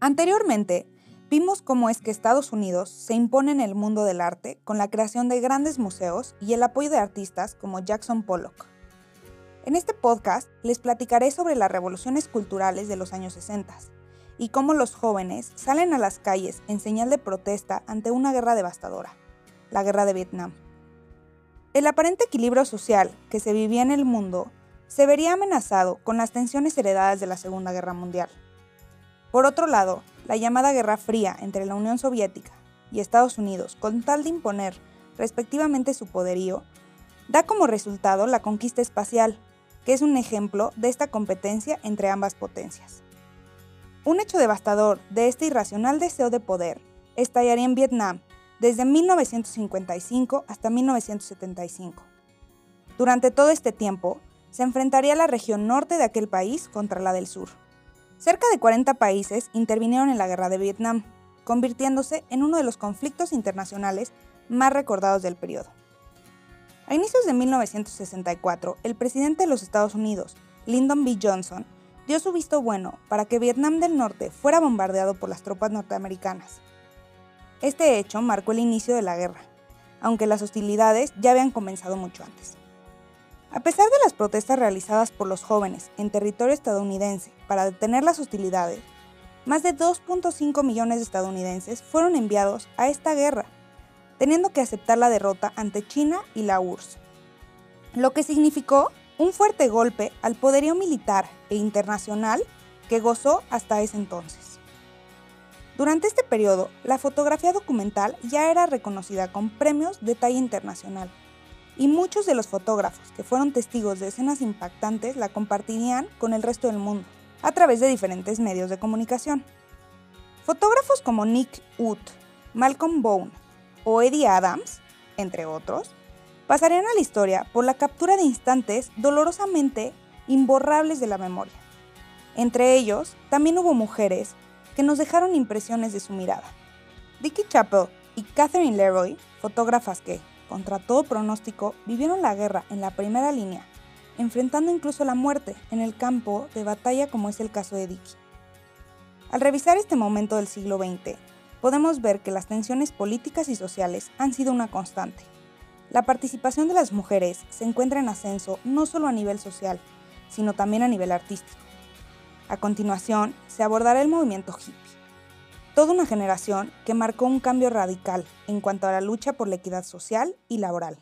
Anteriormente, vimos cómo es que Estados Unidos se impone en el mundo del arte con la creación de grandes museos y el apoyo de artistas como Jackson Pollock. En este podcast les platicaré sobre las revoluciones culturales de los años 60 y cómo los jóvenes salen a las calles en señal de protesta ante una guerra devastadora, la guerra de Vietnam. El aparente equilibrio social que se vivía en el mundo se vería amenazado con las tensiones heredadas de la Segunda Guerra Mundial. Por otro lado, la llamada Guerra Fría entre la Unión Soviética y Estados Unidos, con tal de imponer respectivamente su poderío, da como resultado la conquista espacial, que es un ejemplo de esta competencia entre ambas potencias. Un hecho devastador de este irracional deseo de poder estallaría en Vietnam desde 1955 hasta 1975. Durante todo este tiempo, se enfrentaría la región norte de aquel país contra la del sur. Cerca de 40 países intervinieron en la guerra de Vietnam, convirtiéndose en uno de los conflictos internacionales más recordados del periodo. A inicios de 1964, el presidente de los Estados Unidos, Lyndon B. Johnson, dio su visto bueno para que Vietnam del Norte fuera bombardeado por las tropas norteamericanas. Este hecho marcó el inicio de la guerra, aunque las hostilidades ya habían comenzado mucho antes. A pesar de las protestas realizadas por los jóvenes en territorio estadounidense para detener las hostilidades, más de 2.5 millones de estadounidenses fueron enviados a esta guerra teniendo que aceptar la derrota ante China y la URSS, lo que significó un fuerte golpe al poderío militar e internacional que gozó hasta ese entonces. Durante este periodo, la fotografía documental ya era reconocida con premios de talla internacional, y muchos de los fotógrafos que fueron testigos de escenas impactantes la compartirían con el resto del mundo, a través de diferentes medios de comunicación. Fotógrafos como Nick Wood, Malcolm Bone o Eddie Adams, entre otros, pasarían a la historia por la captura de instantes dolorosamente imborrables de la memoria. Entre ellos, también hubo mujeres que nos dejaron impresiones de su mirada. Dickie Chappell y Catherine Leroy, fotógrafas que, contra todo pronóstico, vivieron la guerra en la primera línea, enfrentando incluso la muerte en el campo de batalla como es el caso de Dickie. Al revisar este momento del siglo XX, podemos ver que las tensiones políticas y sociales han sido una constante. La participación de las mujeres se encuentra en ascenso no solo a nivel social, sino también a nivel artístico. A continuación, se abordará el movimiento hippie, toda una generación que marcó un cambio radical en cuanto a la lucha por la equidad social y laboral.